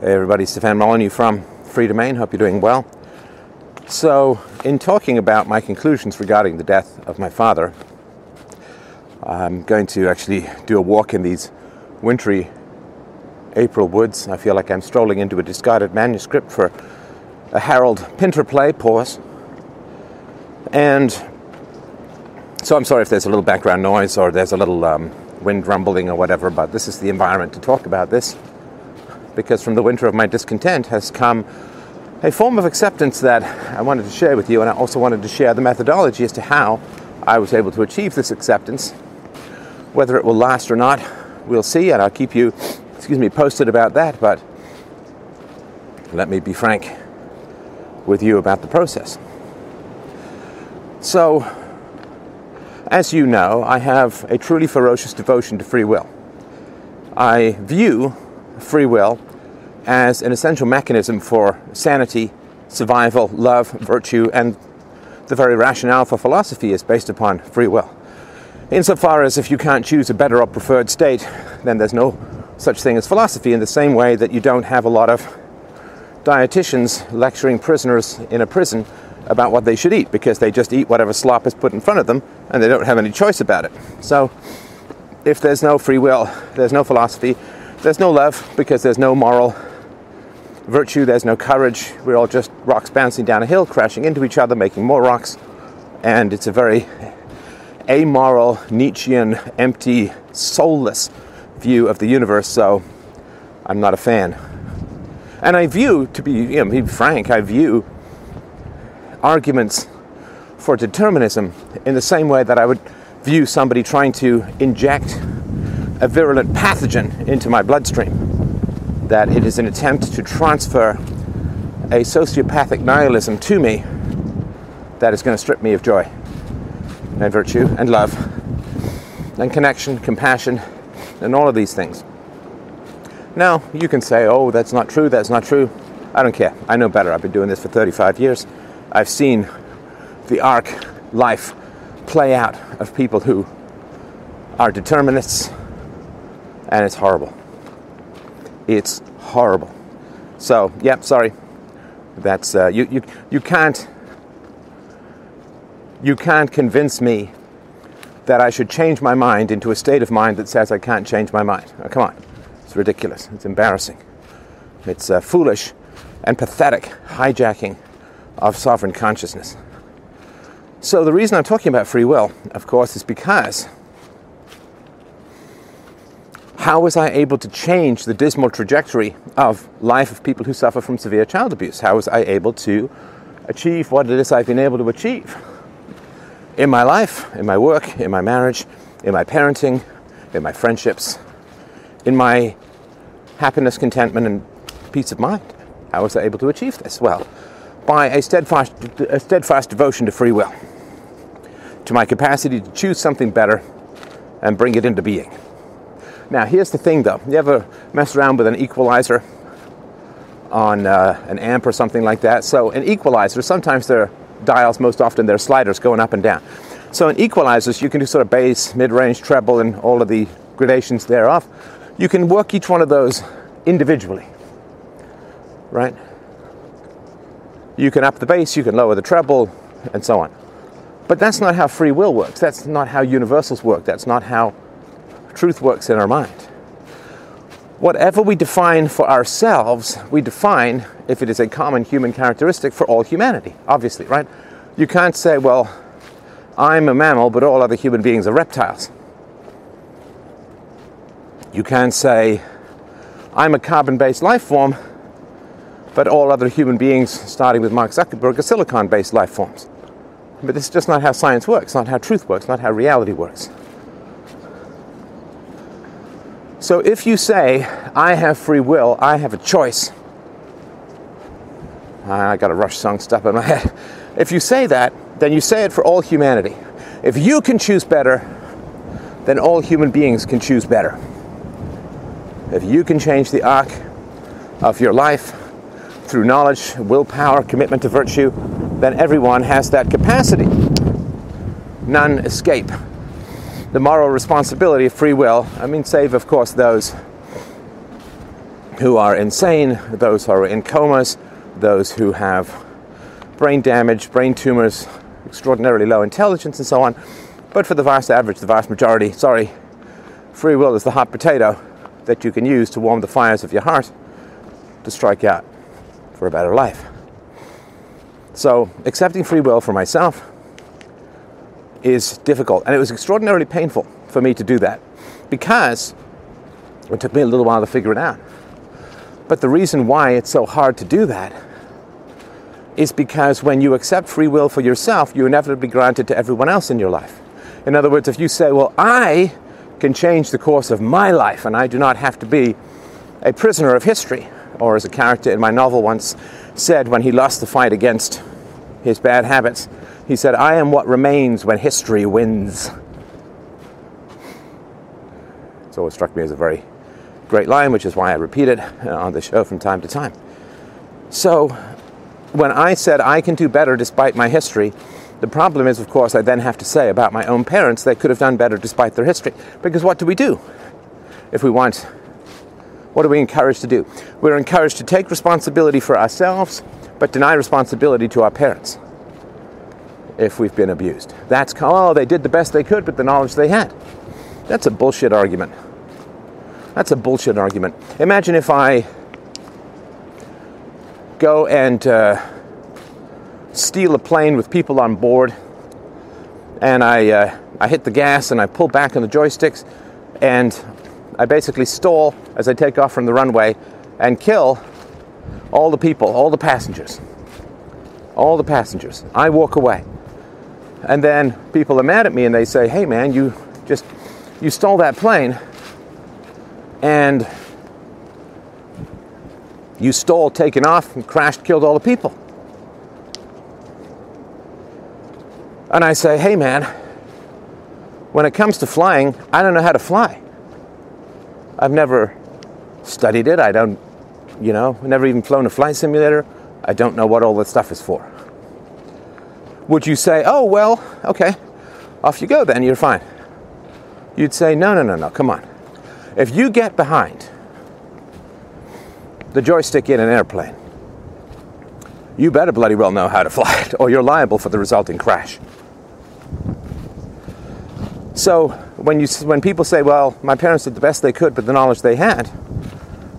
Hey everybody, Stefan Molyneux from Freedomain. Hope you're doing well. So, in talking about my conclusions regarding the death of my father, I'm going to actually do a walk in these wintry April woods. I feel like I'm strolling into a discarded manuscript for a Harold Pinter play, Pause. And so I'm sorry if there's a little background noise or there's a little um, wind rumbling or whatever, but this is the environment to talk about this because from the winter of my discontent has come a form of acceptance that I wanted to share with you, and I also wanted to share the methodology as to how I was able to achieve this acceptance. Whether it will last or not, we'll see, and I'll keep you, excuse me, posted about that. But let me be frank with you about the process. So, as you know, I have a truly ferocious devotion to free will. I view free will as an essential mechanism for sanity, survival, love, virtue, and the very rationale for philosophy is based upon free will. Insofar as if you can't choose a better or preferred state, then there's no such thing as philosophy, in the same way that you don't have a lot of dietitians lecturing prisoners in a prison about what they should eat because they just eat whatever slop is put in front of them and they don't have any choice about it. So, if there's no free will, there's no philosophy, there's no love because there's no moral virtue, there's no courage. We're all just rocks bouncing down a hill, crashing into each other, making more rocks. And it's a very amoral, Nietzschean, empty, soulless view of the universe, so I'm not a fan. And I view, to be, you know, be frank, I view arguments for determinism in the same way that I would view somebody trying to inject a virulent pathogen into my bloodstream that it is an attempt to transfer a sociopathic nihilism to me that is going to strip me of joy and virtue and love and connection, compassion, and all of these things. Now, you can say, oh, that's not true, that's not true. I don't care. I know better. I've been doing this for 35 years. I've seen the arc life play out of people who are determinists, and it's horrible. It's horrible. So, yeah, sorry. That's uh, you, you. You can't. You can't convince me that I should change my mind into a state of mind that says I can't change my mind. Oh, come on, it's ridiculous. It's embarrassing. It's uh, foolish and pathetic hijacking of sovereign consciousness. So the reason I'm talking about free will, of course, is because how was I able to change the dismal trajectory of life of people who suffer from severe child abuse? How was I able to achieve what it is I've been able to achieve in my life, in my work, in my marriage, in my parenting, in my friendships, in my happiness, contentment, and peace of mind? How was I able to achieve this? Well, by a steadfast, a steadfast devotion to free will, to my capacity to choose something better and bring it into being. Now, here's the thing though. You ever mess around with an equalizer on uh, an amp or something like that? So, an equalizer, sometimes they're dials, most often they're sliders going up and down. So, in equalizers, you can do sort of bass, mid range, treble, and all of the gradations thereof. You can work each one of those individually, right? You can up the bass, you can lower the treble, and so on. But that's not how free will works. That's not how universals work. That's not how truth works in our mind. Whatever we define for ourselves, we define if it is a common human characteristic for all humanity, obviously, right? You can't say, well, I'm a mammal, but all other human beings are reptiles. You can't say, I'm a carbon based life form, but all other human beings, starting with Mark Zuckerberg, are silicon based life forms. But this is just not how science works, not how truth works, not how reality works. So if you say, I have free will, I have a choice, I got a Rush song stuck in my head. If you say that, then you say it for all humanity. If you can choose better, then all human beings can choose better. If you can change the arc of your life through knowledge, willpower, commitment to virtue, then everyone has that capacity. None escape the moral responsibility of free will. I mean, save, of course, those who are insane, those who are in comas, those who have brain damage, brain tumors, extraordinarily low intelligence, and so on. But for the vast average, the vast majority, sorry, free will is the hot potato that you can use to warm the fires of your heart to strike out for a better life. So, accepting free will for myself is difficult, and it was extraordinarily painful for me to do that because it took me a little while to figure it out. But the reason why it's so hard to do that is because when you accept free will for yourself, you inevitably grant it to everyone else in your life. In other words, if you say, Well, I can change the course of my life and I do not have to be a prisoner of history, or as a character in my novel once said when he lost the fight against his bad habits, he said, I am what remains when history wins. It's always struck me as a very great line, which is why I repeat it uh, on the show from time to time. So when I said I can do better despite my history, the problem is, of course, I then have to say about my own parents they could have done better despite their history. Because what do we do if we want? What are we encouraged to do? We're encouraged to take responsibility for ourselves, but deny responsibility to our parents if we've been abused. That's, oh, they did the best they could with the knowledge they had. That's a bullshit argument. That's a bullshit argument. Imagine if I go and uh, steal a plane with people on board, and I, uh, I hit the gas and I pull back on the joysticks, and I basically stall as I take off from the runway and kill all the people, all the passengers. All the passengers. I walk away. And then people are mad at me and they say, hey man, you just, you stole that plane and you stole taking off and crashed, killed all the people. And I say, hey man, when it comes to flying, I don't know how to fly. I've never studied it. I don't, you know, never even flown a flight simulator. I don't know what all that stuff is for. Would you say, oh, well, okay, off you go then, you're fine? You'd say, no, no, no, no, come on. If you get behind the joystick in an airplane, you better bloody well know how to fly it, or you're liable for the resulting crash. So when you when people say, "Well, my parents did the best they could with the knowledge they had,"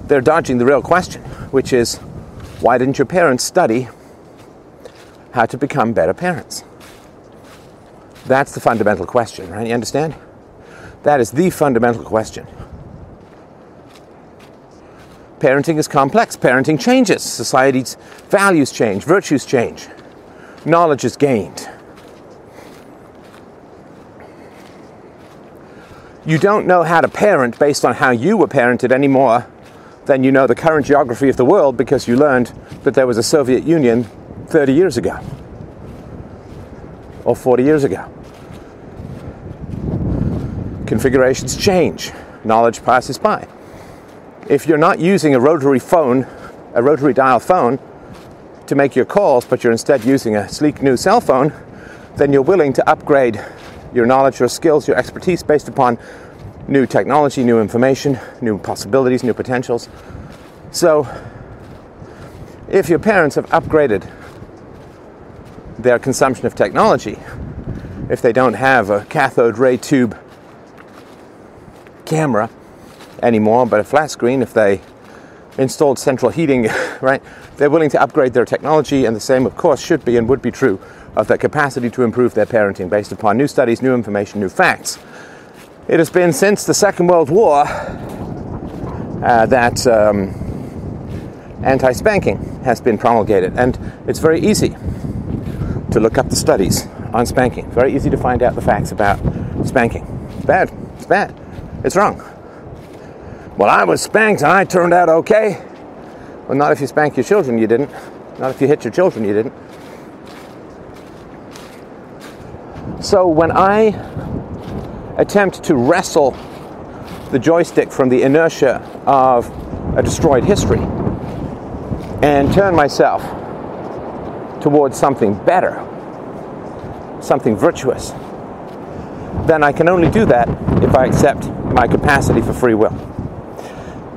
they're dodging the real question, which is, why didn't your parents study how to become better parents? That's the fundamental question, right? You understand? That is the fundamental question. Parenting is complex. Parenting changes. Society's values change, virtues change, knowledge is gained. You don't know how to parent based on how you were parented anymore than you know the current geography of the world because you learned that there was a Soviet Union 30 years ago or 40 years ago. Configurations change, knowledge passes by. If you're not using a rotary phone, a rotary dial phone, to make your calls, but you're instead using a sleek new cell phone, then you're willing to upgrade your knowledge, your skills, your expertise based upon new technology, new information, new possibilities, new potentials. So, if your parents have upgraded their consumption of technology, if they don't have a cathode ray tube camera anymore, but a flat screen, if they installed central heating, right, they're willing to upgrade their technology, and the same, of course, should be and would be true of their capacity to improve their parenting based upon new studies, new information, new facts. It has been since the Second World War uh, that um, anti spanking has been promulgated, and it's very easy to look up the studies on spanking. Very easy to find out the facts about spanking. It's bad. It's bad. It's wrong. Well, I was spanked and I turned out okay. Well, not if you spank your children, you didn't. Not if you hit your children, you didn't. So when I attempt to wrestle the joystick from the inertia of a destroyed history and turn myself towards something better, something virtuous, then I can only do that if I accept my capacity for free will.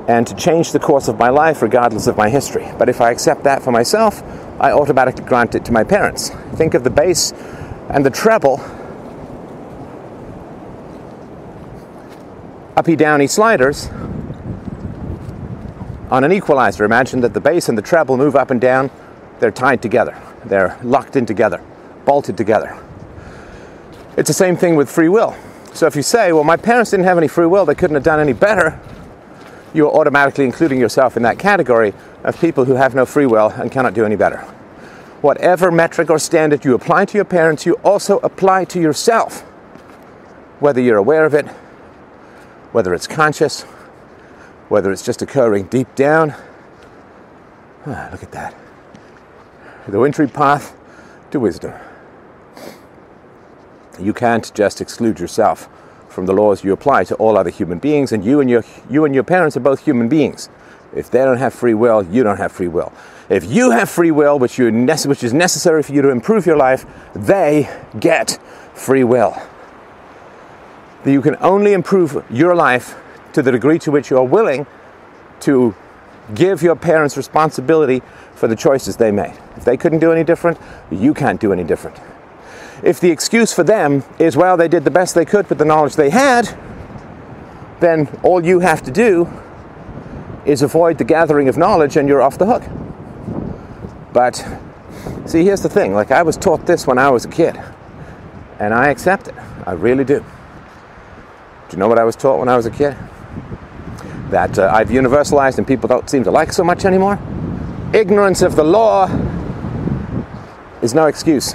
and to change the course of my life regardless of my history. But if I accept that for myself, I automatically grant it to my parents. Think of the bass and the treble uppy downy sliders on an equalizer. Imagine that the bass and the treble move up and down, they're tied together, they're locked in together, bolted together. It's the same thing with free will. So if you say, well, my parents didn't have any free will, they couldn't have done any better, you're automatically including yourself in that category of people who have no free will and cannot do any better. Whatever metric or standard you apply to your parents, you also apply to yourself, whether you're aware of it, whether it's conscious, whether it's just occurring deep down. Ah, look at that. The wintry path to wisdom. You can't just exclude yourself from the laws you apply to all other human beings, and you and your, you and your parents are both human beings. If they don't have free will, you don't have free will. If you have free will, which, you, which is necessary for you to improve your life, they get free will. You can only improve your life to the degree to which you are willing to give your parents responsibility for the choices they made. If they couldn't do any different, you can't do any different. If the excuse for them is, well, they did the best they could with the knowledge they had, then all you have to do is avoid the gathering of knowledge and you're off the hook. But see, here's the thing like, I was taught this when I was a kid, and I accept it. I really do. Do you know what I was taught when I was a kid? That uh, I've universalized and people don't seem to like so much anymore? Ignorance of the law is no excuse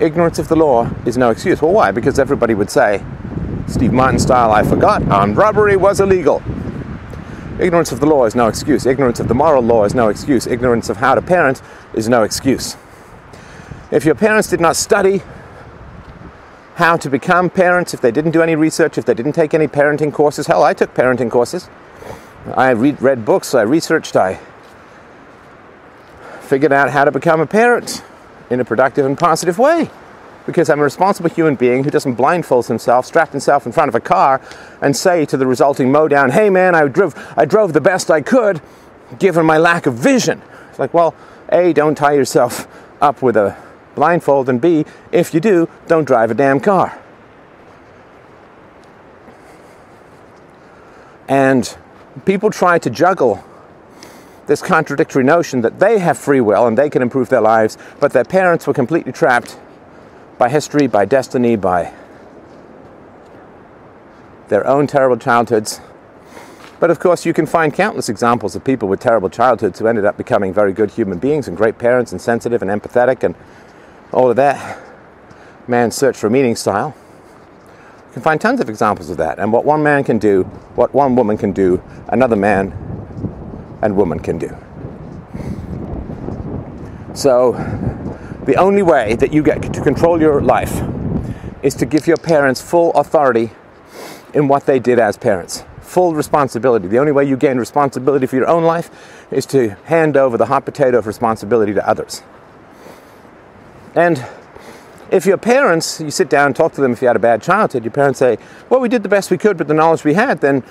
ignorance of the law is no excuse. Well, why? Because everybody would say, Steve Martin style, I forgot, armed robbery was illegal. Ignorance of the law is no excuse. Ignorance of the moral law is no excuse. Ignorance of how to parent is no excuse. If your parents did not study how to become parents, if they didn't do any research, if they didn't take any parenting courses, hell, I took parenting courses. I read, read books, I researched, I figured out how to become a parent in a productive and positive way. Because I'm a responsible human being who doesn't blindfold himself, strap himself in front of a car, and say to the resulting mow down, hey man, I drove, I drove the best I could given my lack of vision. It's like, well, A, don't tie yourself up with a blindfold, and B, if you do, don't drive a damn car. And people try to juggle this contradictory notion that they have free will and they can improve their lives, but their parents were completely trapped by history, by destiny, by their own terrible childhoods. But of course, you can find countless examples of people with terrible childhoods who ended up becoming very good human beings and great parents and sensitive and empathetic and all of that man's search for meaning style. You can find tons of examples of that. And what one man can do, what one woman can do, another man and woman can do. So, the only way that you get to control your life is to give your parents full authority in what they did as parents. Full responsibility. The only way you gain responsibility for your own life is to hand over the hot potato of responsibility to others. And if your parents, you sit down and talk to them if you had a bad childhood, your parents say, Well, we did the best we could with the knowledge we had, then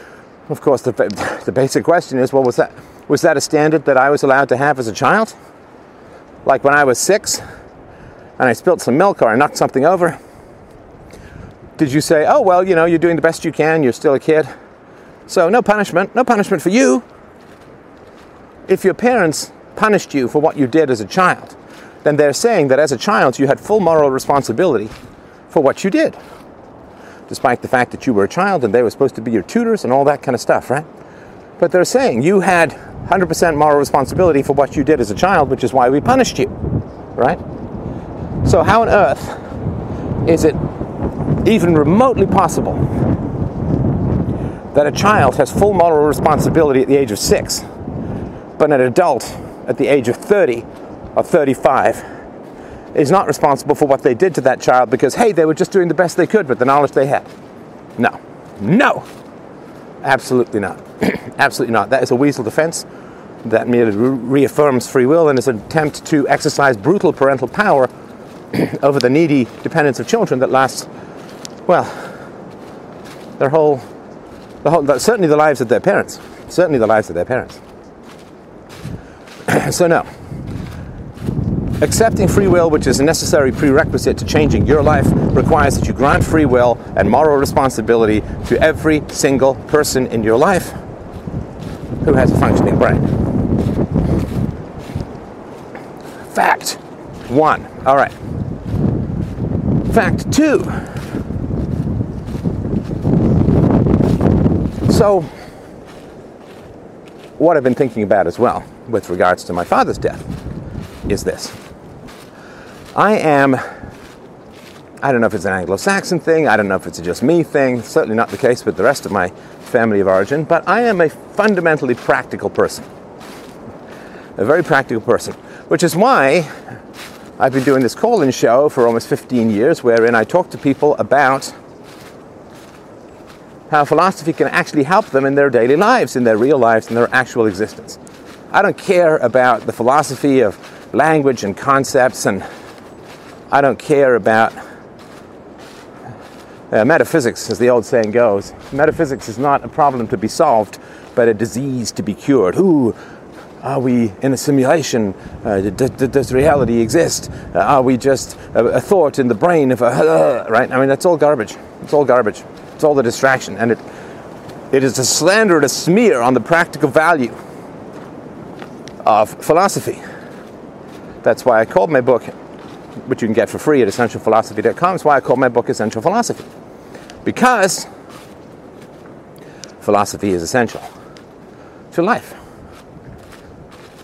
of course the, the basic question is, Well, was that, was that a standard that I was allowed to have as a child? Like when I was six and I spilled some milk or I knocked something over? Did you say, oh, well, you know, you're doing the best you can, you're still a kid? So no punishment, no punishment for you. If your parents punished you for what you did as a child, then they're saying that as a child you had full moral responsibility for what you did, despite the fact that you were a child and they were supposed to be your tutors and all that kind of stuff, right? But they're saying you had 100% moral responsibility for what you did as a child, which is why we punished you, right? So, how on earth is it even remotely possible that a child has full moral responsibility at the age of six, but an adult at the age of 30 or 35 is not responsible for what they did to that child because, hey, they were just doing the best they could with the knowledge they had? No. No! Absolutely not. Absolutely not. That is a weasel defense that merely reaffirms free will and is an attempt to exercise brutal parental power over the needy dependence of children that lasts, well, their whole, the whole certainly the lives of their parents. certainly the lives of their parents. so, no. Accepting free will, which is a necessary prerequisite to changing your life, requires that you grant free will and moral responsibility to every single person in your life who has a functioning brain. Fact one. All right. Fact two. So, what I've been thinking about as well with regards to my father's death is this. I am, I don't know if it's an Anglo Saxon thing, I don't know if it's a just me thing, certainly not the case with the rest of my family of origin, but I am a fundamentally practical person. A very practical person, which is why I've been doing this call in show for almost 15 years, wherein I talk to people about how philosophy can actually help them in their daily lives, in their real lives, in their actual existence. I don't care about the philosophy of language and concepts, and I don't care about uh, metaphysics, as the old saying goes. Metaphysics is not a problem to be solved, but a disease to be cured. Ooh, are we in a simulation? Uh, does, does, reality exist? Uh, are we just a, a, thought in the brain of a uh, right? I mean, that's all garbage. It's all garbage. It's all the distraction, and it it is a slander and a smear on the practical value of philosophy. That's why I called my book, which you can get for free at essentialphilosophy.com. That's why I call my book Essential Philosophy, because philosophy is essential to life.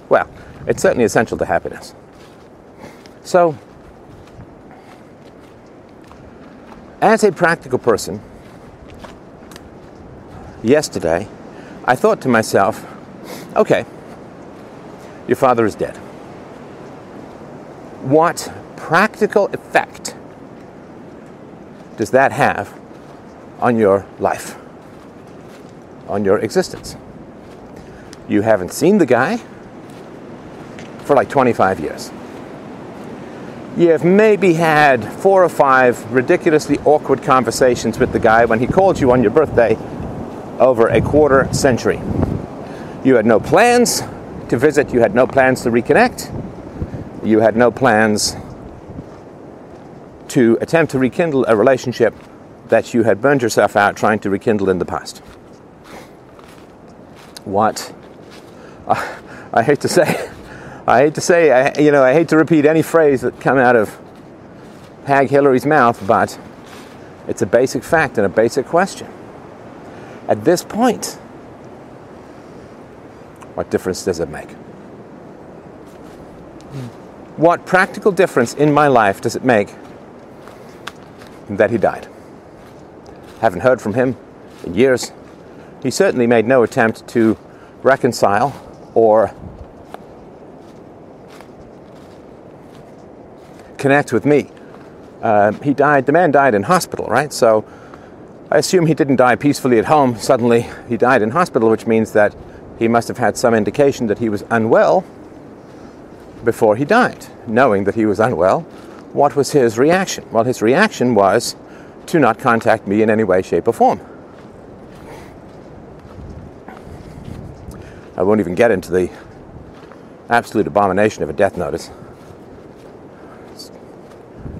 Well, it's certainly essential to happiness. So, as a practical person, yesterday, I thought to myself, okay, your father is dead. What practical effect does that have on your life, on your existence? You haven't seen the guy for like 25 years. You've maybe had four or five ridiculously awkward conversations with the guy when he called you on your birthday over a quarter century. You had no plans to visit, you had no plans to reconnect, you had no plans to attempt to rekindle a relationship that you had burned yourself out trying to rekindle in the past. What? Uh, I hate to say, I hate to say, I, you know, I hate to repeat any phrase that come out of Hag Hillary's mouth, but it's a basic fact and a basic question. At this point, what difference does it make? What practical difference in my life does it make that he died? Haven't heard from him in years. He certainly made no attempt to reconcile or connect with me. Uh, he died, the man died in hospital, right? So I assume he didn't die peacefully at home. Suddenly he died in hospital, which means that he must have had some indication that he was unwell before he died. Knowing that he was unwell, what was his reaction? Well, his reaction was to not contact me in any way, shape, or form. I won't even get into the absolute abomination of a death notice.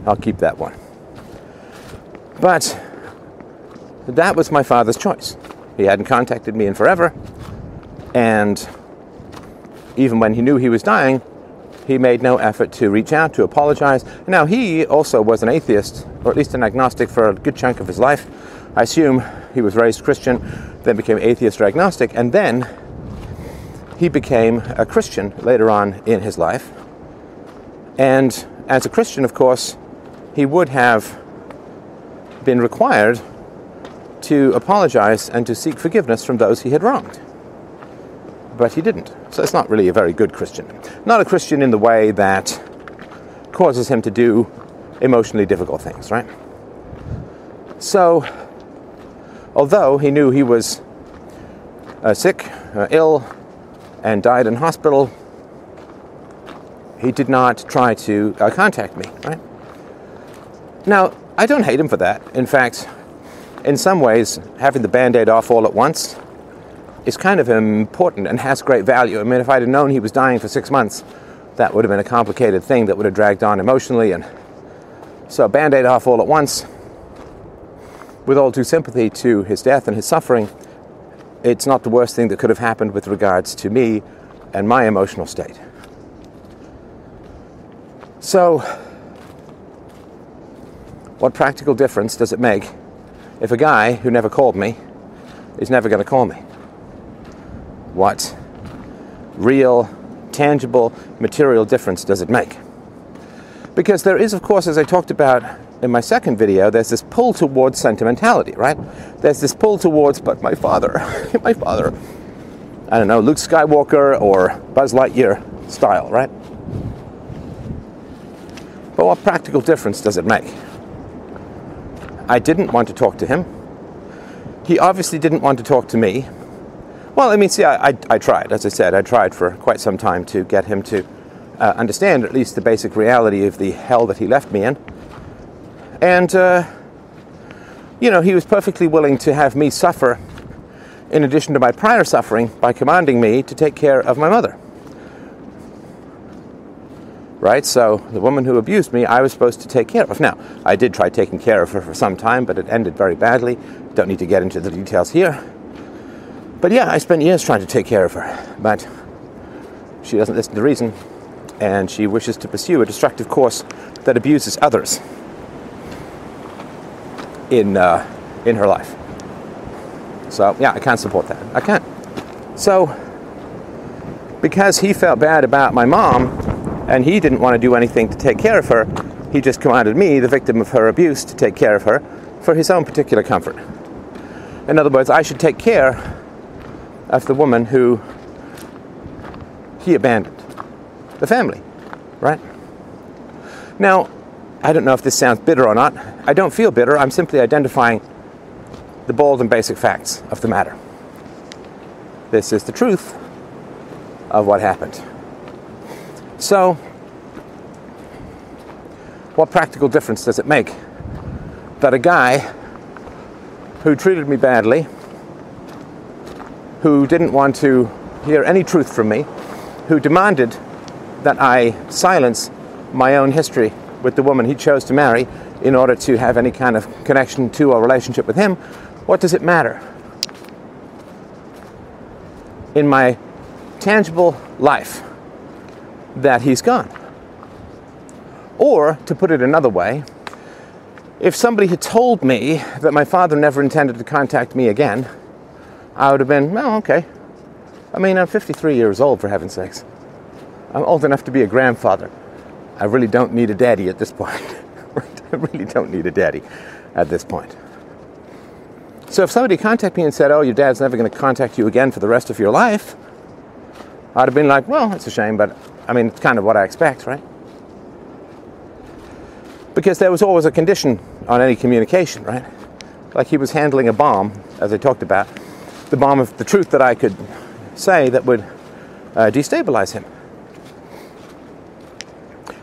I'll keep that one. But that was my father's choice. He hadn't contacted me in forever, and even when he knew he was dying, he made no effort to reach out to apologize. Now, he also was an atheist, or at least an agnostic, for a good chunk of his life. I assume he was raised Christian, then became atheist or agnostic, and then he became a Christian later on in his life. And as a Christian, of course, he would have been required to apologize and to seek forgiveness from those he had wronged. But he didn't. So it's not really a very good Christian. Not a Christian in the way that causes him to do emotionally difficult things, right? So, although he knew he was uh, sick, uh, ill, and died in hospital, he did not try to uh, contact me, right? Now, I don't hate him for that. In fact, in some ways, having the band aid off all at once is kind of important and has great value. I mean, if I'd have known he was dying for six months, that would have been a complicated thing that would have dragged on emotionally. And so, band aid off all at once, with all due sympathy to his death and his suffering, it's not the worst thing that could have happened with regards to me and my emotional state. So, what practical difference does it make if a guy who never called me is never going to call me? What real, tangible, material difference does it make? Because there is, of course, as I talked about in my second video, there's this pull towards sentimentality, right? There's this pull towards, but my father, my father, I don't know, Luke Skywalker or Buzz Lightyear style, right? But what practical difference does it make? I didn't want to talk to him. He obviously didn't want to talk to me. Well, I mean, see, I, I, I tried, as I said, I tried for quite some time to get him to uh, understand at least the basic reality of the hell that he left me in. And, uh, you know, he was perfectly willing to have me suffer in addition to my prior suffering by commanding me to take care of my mother. Right? So, the woman who abused me, I was supposed to take care of. Now, I did try taking care of her for some time, but it ended very badly. Don't need to get into the details here. But yeah, I spent years trying to take care of her, but she doesn't listen to reason, and she wishes to pursue a destructive course that abuses others in, uh, in her life. So, yeah, I can't support that. I can't. So, because he felt bad about my mom and he didn't want to do anything to take care of her, he just commanded me, the victim of her abuse, to take care of her for his own particular comfort. In other words, I should take care of the woman who he abandoned, the family, right? Now, I don't know if this sounds bitter or not. I don't feel bitter. I'm simply identifying the bold and basic facts of the matter. This is the truth of what happened. So, what practical difference does it make that a guy who treated me badly, who didn't want to hear any truth from me, who demanded that I silence my own history with the woman he chose to marry in order to have any kind of connection to or relationship with him, what does it matter? In my tangible life, that he's gone. Or, to put it another way, if somebody had told me that my father never intended to contact me again, I would have been, oh, okay. I mean, I'm 53 years old, for heaven's sakes. I'm old enough to be a grandfather. I really don't need a daddy at this point. I really don't need a daddy at this point. So if somebody contacted me and said, oh, your dad's never going to contact you again for the rest of your life, I'd have been like, well, it's a shame, but I mean, it's kind of what I expect, right? Because there was always a condition on any communication, right? Like he was handling a bomb, as I talked about, the bomb of the truth that I could say that would uh, destabilize him.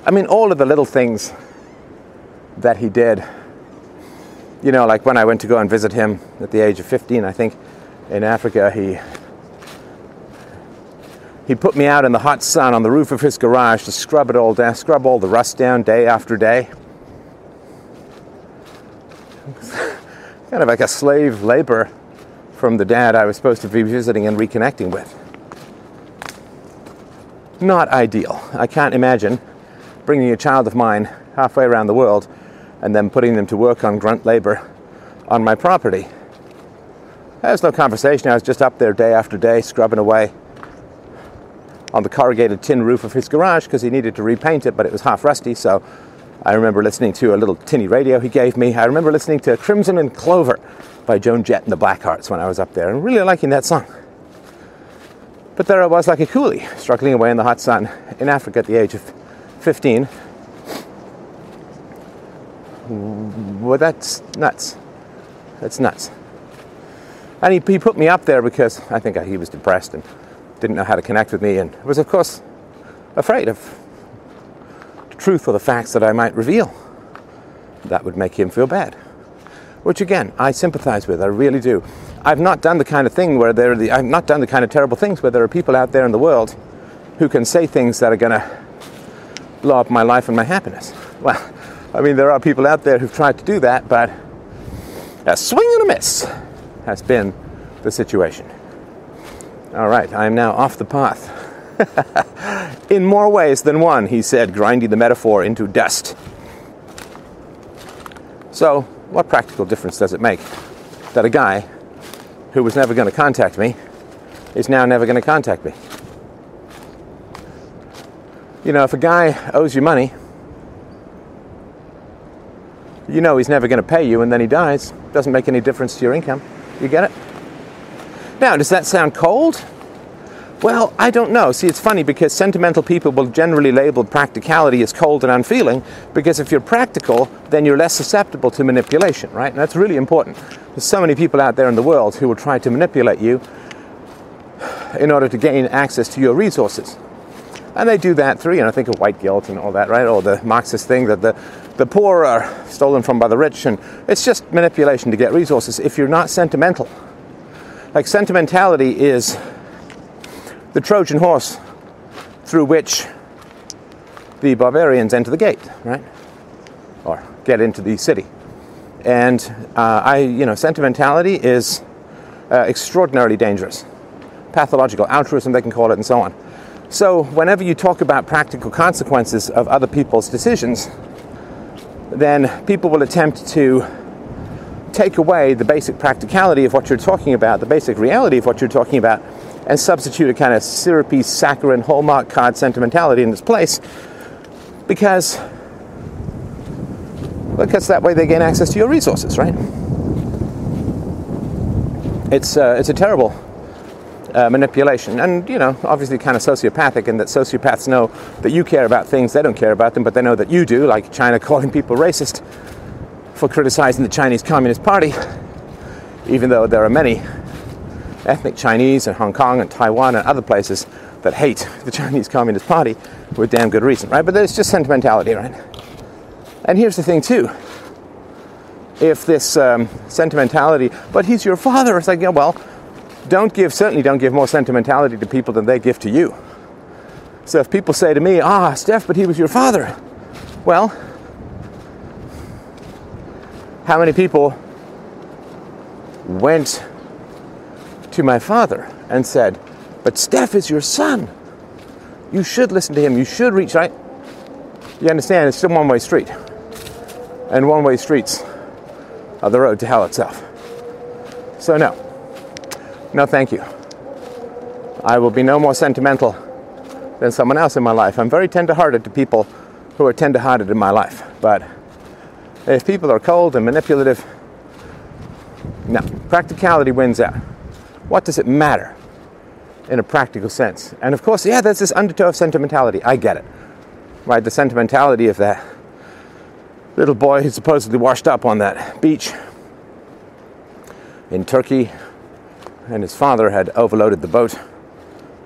I mean, all of the little things that he did, you know, like when I went to go and visit him at the age of 15, I think, in Africa, he he put me out in the hot sun on the roof of his garage to scrub it all down, scrub all the rust down day after day. kind of like a slave labor from the dad I was supposed to be visiting and reconnecting with. Not ideal. I can't imagine bringing a child of mine halfway around the world and then putting them to work on grunt labor on my property. There was no conversation. I was just up there day after day, scrubbing away on the corrugated tin roof of his garage because he needed to repaint it, but it was half rusty. So I remember listening to a little tinny radio he gave me. I remember listening to Crimson and Clover by Joan Jett and the Blackhearts when I was up there and really liking that song. But there I was like a coolie, struggling away in the hot sun in Africa at the age of 15. Well, that's nuts. That's nuts. And he, he put me up there because I think he was depressed and didn't know how to connect with me and was, of course, afraid of truth or the facts that I might reveal. That would make him feel bad. Which, again, I sympathize with, I really do. I've not done the kind of thing where there. Are the, I've not done the kind of terrible things where there are people out there in the world who can say things that are going to blow up my life and my happiness. Well, I mean, there are people out there who've tried to do that, but a swing and a miss has been the situation. All right, I am now off the path. In more ways than one, he said, grinding the metaphor into dust. So, what practical difference does it make that a guy who was never going to contact me is now never going to contact me? You know, if a guy owes you money, you know he's never going to pay you and then he dies. Doesn't make any difference to your income. You get it? Now, does that sound cold? Well, I don't know. See, it's funny because sentimental people will generally label practicality as cold and unfeeling because if you're practical, then you're less susceptible to manipulation, right? And that's really important. There's so many people out there in the world who will try to manipulate you in order to gain access to your resources. And they do that through, you know, think of white guilt and all that, right? Or the Marxist thing that the, the poor are stolen from by the rich. And it's just manipulation to get resources if you're not sentimental. Like, sentimentality is the Trojan horse through which the barbarians enter the gate, right? Or get into the city. And uh, I, you know, sentimentality is uh, extraordinarily dangerous. Pathological altruism, they can call it, and so on. So, whenever you talk about practical consequences of other people's decisions, then people will attempt to take away the basic practicality of what you're talking about, the basic reality of what you're talking about, and substitute a kind of syrupy, saccharine, hallmark card sentimentality in its place because because that way they gain access to your resources, right? It's, uh, it's a terrible uh, manipulation. And, you know, obviously kind of sociopathic in that sociopaths know that you care about things, they don't care about them, but they know that you do, like China calling people racist for criticizing the Chinese Communist Party, even though there are many ethnic Chinese in Hong Kong and Taiwan and other places that hate the Chinese Communist Party with damn good reason, right? But there's just sentimentality, right? And here's the thing, too. If this um, sentimentality, but he's your father, it's like, yeah, well, don't give, certainly don't give more sentimentality to people than they give to you. So if people say to me, ah, Steph, but he was your father, well, how many people went to my father and said, But Steph is your son. You should listen to him. You should reach out. You understand? It's still one way street. And one way streets are the road to hell itself. So, no. No, thank you. I will be no more sentimental than someone else in my life. I'm very tender hearted to people who are tender hearted in my life. But if people are cold and manipulative, no, practicality wins out. What does it matter in a practical sense? And of course, yeah, there's this undertow of sentimentality. I get it. Right? The sentimentality of that little boy who supposedly washed up on that beach in Turkey, and his father had overloaded the boat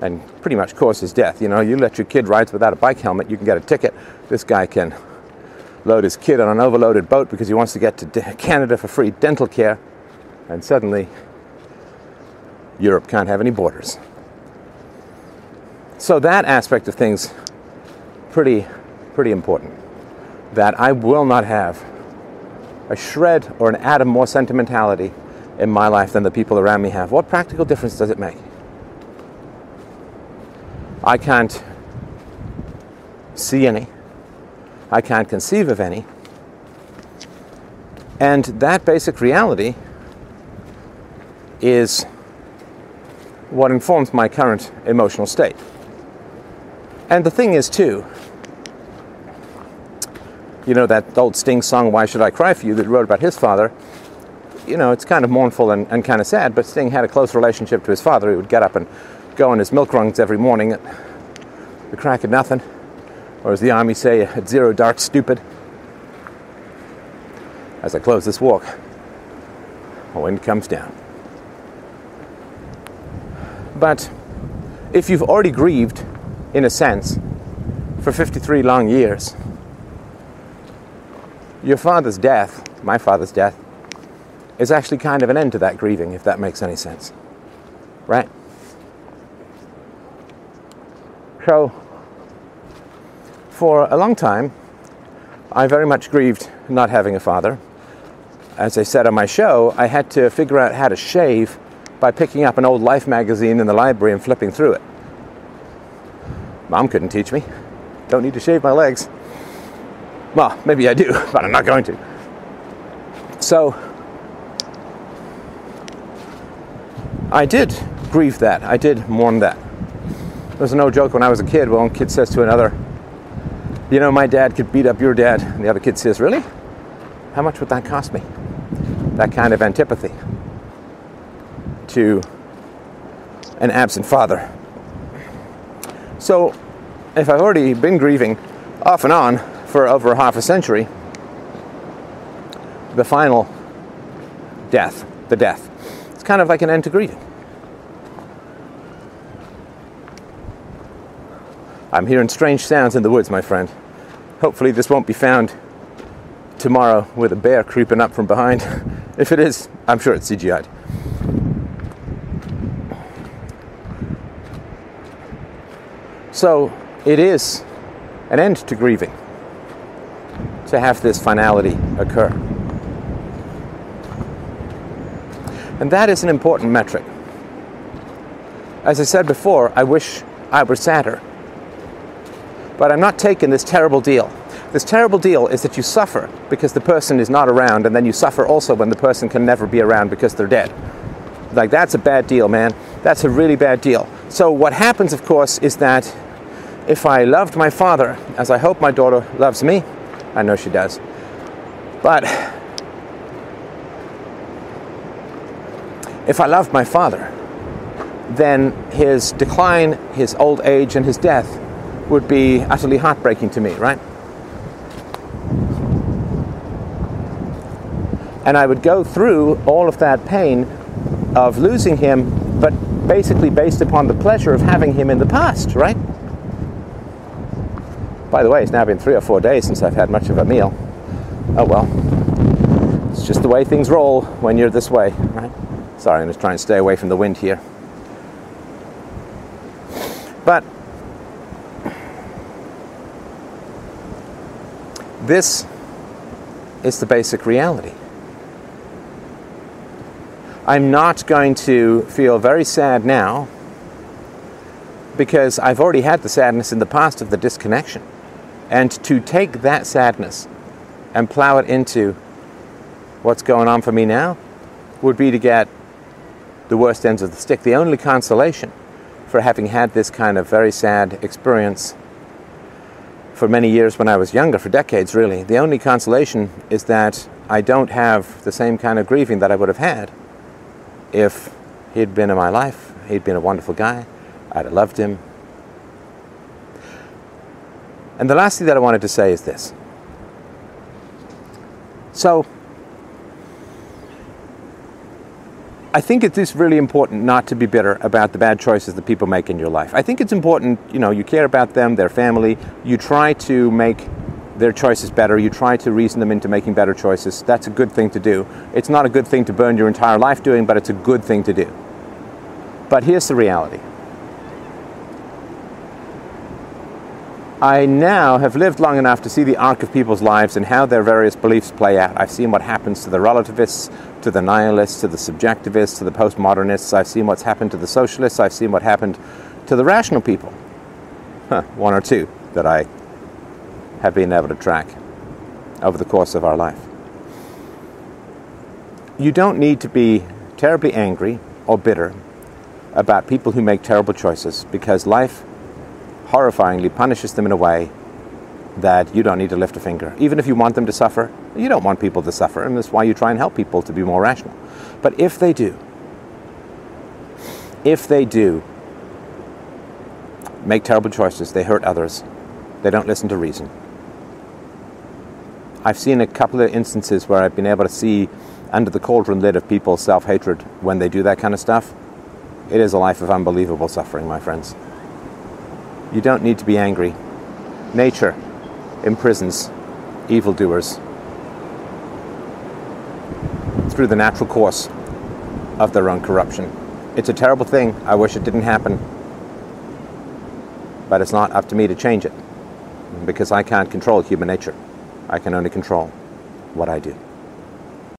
and pretty much caused his death. You know, you let your kid ride without a bike helmet, you can get a ticket. This guy can load his kid on an overloaded boat because he wants to get to Canada for free dental care, and suddenly Europe can't have any borders. So that aspect of things pretty pretty important. That I will not have a shred or an atom more sentimentality in my life than the people around me have. What practical difference does it make? I can't see any. I can't conceive of any. And that basic reality is what informs my current emotional state. And the thing is, too, you know, that old Sting song, Why Should I Cry For You, that wrote about his father, you know, it's kind of mournful and, and kind of sad, but Sting had a close relationship to his father. He would get up and go on his milk runs every morning at the crack of nothing, or as the army say, at zero dark stupid. As I close this walk, the wind comes down. But if you've already grieved, in a sense, for 53 long years, your father's death, my father's death, is actually kind of an end to that grieving, if that makes any sense. Right? So, for a long time, I very much grieved not having a father. As I said on my show, I had to figure out how to shave by picking up an old Life magazine in the library and flipping through it. Mom couldn't teach me. Don't need to shave my legs. Well, maybe I do, but I'm not going to. So, I did grieve that. I did mourn that. It was no joke when I was a kid. One kid says to another, You know, my dad could beat up your dad. And the other kid says, Really? How much would that cost me? That kind of antipathy to an absent father. So, if I've already been grieving off and on for over half a century, the final death, the death, it's kind of like an end to grieving. I'm hearing strange sounds in the woods, my friend. Hopefully, this won't be found tomorrow with a bear creeping up from behind. if it is, I'm sure it's CGI'd. So, it is an end to grieving to have this finality occur. And that is an important metric. As I said before, I wish I were sadder. But I'm not taking this terrible deal. This terrible deal is that you suffer because the person is not around, and then you suffer also when the person can never be around because they're dead. Like, that's a bad deal, man. That's a really bad deal. So, what happens, of course, is that if I loved my father, as I hope my daughter loves me, I know she does, but if I loved my father, then his decline, his old age, and his death would be utterly heartbreaking to me, right? And I would go through all of that pain of losing him, but basically based upon the pleasure of having him in the past, right? By the way, it's now been three or four days since I've had much of a meal. Oh well. It's just the way things roll when you're this way, right? Sorry, I'm just trying to stay away from the wind here. But this is the basic reality. I'm not going to feel very sad now because I've already had the sadness in the past of the disconnection. And to take that sadness and plow it into what's going on for me now would be to get the worst ends of the stick. The only consolation for having had this kind of very sad experience for many years when I was younger, for decades really, the only consolation is that I don't have the same kind of grieving that I would have had if he'd been in my life. He'd been a wonderful guy. I'd have loved him. And the last thing that I wanted to say is this. So, I think it is really important not to be bitter about the bad choices that people make in your life. I think it's important, you know, you care about them, their family, you try to make their choices better, you try to reason them into making better choices. That's a good thing to do. It's not a good thing to burn your entire life doing, but it's a good thing to do. But here's the reality I now have lived long enough to see the arc of people's lives and how their various beliefs play out. I've seen what happens to the relativists, to the nihilists, to the subjectivists, to the postmodernists. I've seen what's happened to the socialists. I've seen what happened to the rational people. Huh, one or two that I have been able to track over the course of our life. You don't need to be terribly angry or bitter about people who make terrible choices because life horrifyingly punishes them in a way that you don't need to lift a finger. Even if you want them to suffer, you don't want people to suffer, and that's why you try and help people to be more rational. But if they do, if they do make terrible choices, they hurt others, they don't listen to reason. I've seen a couple of instances where I've been able to see under the cauldron lid of people's self hatred when they do that kind of stuff. It is a life of unbelievable suffering, my friends. You don't need to be angry. Nature imprisons evildoers. through the natural course of their own corruption. It's a terrible thing. I wish it didn't happen. But it's not up to me to change it because I can't control human nature. I can only control what I do.